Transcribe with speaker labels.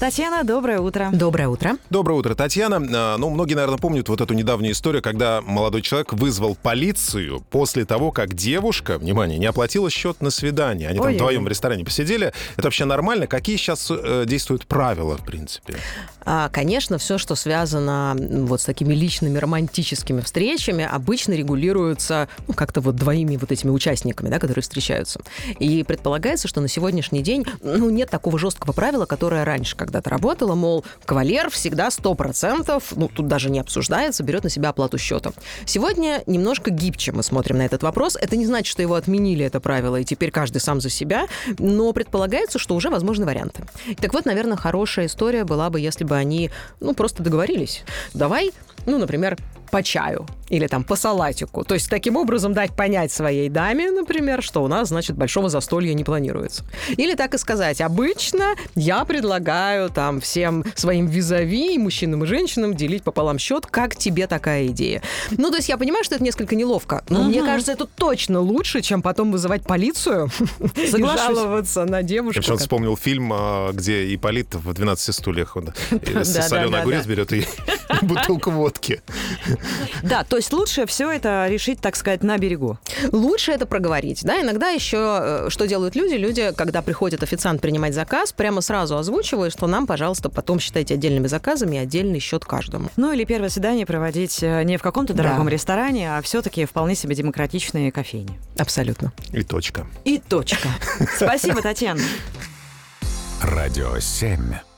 Speaker 1: Татьяна, доброе утро.
Speaker 2: Доброе утро.
Speaker 3: Доброе утро, Татьяна. А, Ну, многие, наверное, помнят вот эту недавнюю историю, когда молодой человек вызвал полицию после того, как девушка, внимание, не оплатила счет на свидание. Они там
Speaker 1: Ой-ой-ой.
Speaker 3: вдвоем в ресторане посидели. Это вообще нормально? Какие сейчас э, действуют правила, в принципе?
Speaker 2: А, конечно, все, что связано вот с такими личными романтическими встречами, обычно регулируется ну, как-то вот двоими вот этими участниками, да, которые встречаются. И предполагается, что на сегодняшний день ну, нет такого жесткого правила, которое раньше когда-то работало, мол, кавалер всегда 100%, ну, тут даже не обсуждается, берет на себя оплату счета. Сегодня немножко гибче мы смотрим на этот вопрос. Это не значит, что его отменили, это правило, и теперь каждый сам за себя, но предполагается, что уже возможны варианты. Так вот, наверное, хорошая история была бы, если бы они, ну, просто договорились. Давай, ну, например, по чаю или там по салатику. То есть таким образом дать понять своей даме, например, что у нас, значит, большого застолья не планируется. Или так и сказать, обычно я предлагаю там всем своим визави, и мужчинам и женщинам, делить пополам счет, как тебе такая идея. Ну, то есть я понимаю, что это несколько неловко, но мне кажется, это точно лучше, чем потом вызывать полицию и жаловаться на девушку.
Speaker 3: Я
Speaker 2: ко-
Speaker 3: вспомнил фильм, а, где Ипполит в «12 стульях» он соленый огурец берет и бутылку водки.
Speaker 1: Да, то есть лучше все это решить, так сказать, на берегу.
Speaker 2: Лучше это проговорить. Да? Иногда еще, э, что делают люди? Люди, когда приходит официант принимать заказ, прямо сразу озвучивают, что нам, пожалуйста, потом считайте отдельными заказами и отдельный счет каждому.
Speaker 1: Ну или первое свидание проводить э, не в каком-то
Speaker 2: Да.
Speaker 1: дорогом ресторане, а все-таки вполне себе демократичные кофейни.
Speaker 2: Абсолютно.
Speaker 3: И точка.
Speaker 1: И точка. Спасибо, Татьяна.
Speaker 4: Радио 7.